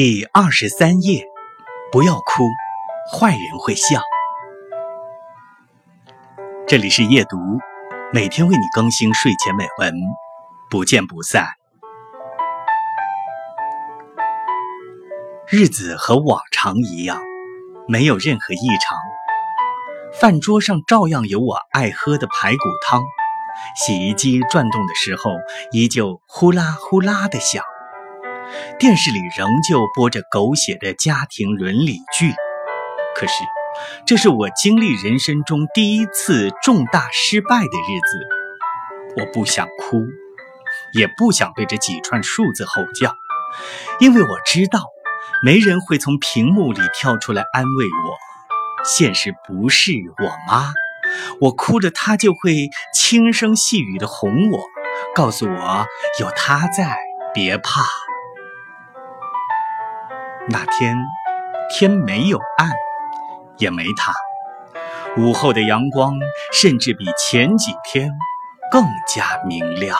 第二十三页，不要哭，坏人会笑。这里是夜读，每天为你更新睡前美文，不见不散。日子和往常一样，没有任何异常。饭桌上照样有我爱喝的排骨汤，洗衣机转动的时候，依旧呼啦呼啦的响。电视里仍旧播着狗血的家庭伦理剧，可是，这是我经历人生中第一次重大失败的日子。我不想哭，也不想对着几串数字吼叫，因为我知道，没人会从屏幕里跳出来安慰我。现实不是我妈，我哭了，她就会轻声细语的哄我，告诉我有她在，别怕。那天天没有暗，也没他，午后的阳光甚至比前几天更加明亮。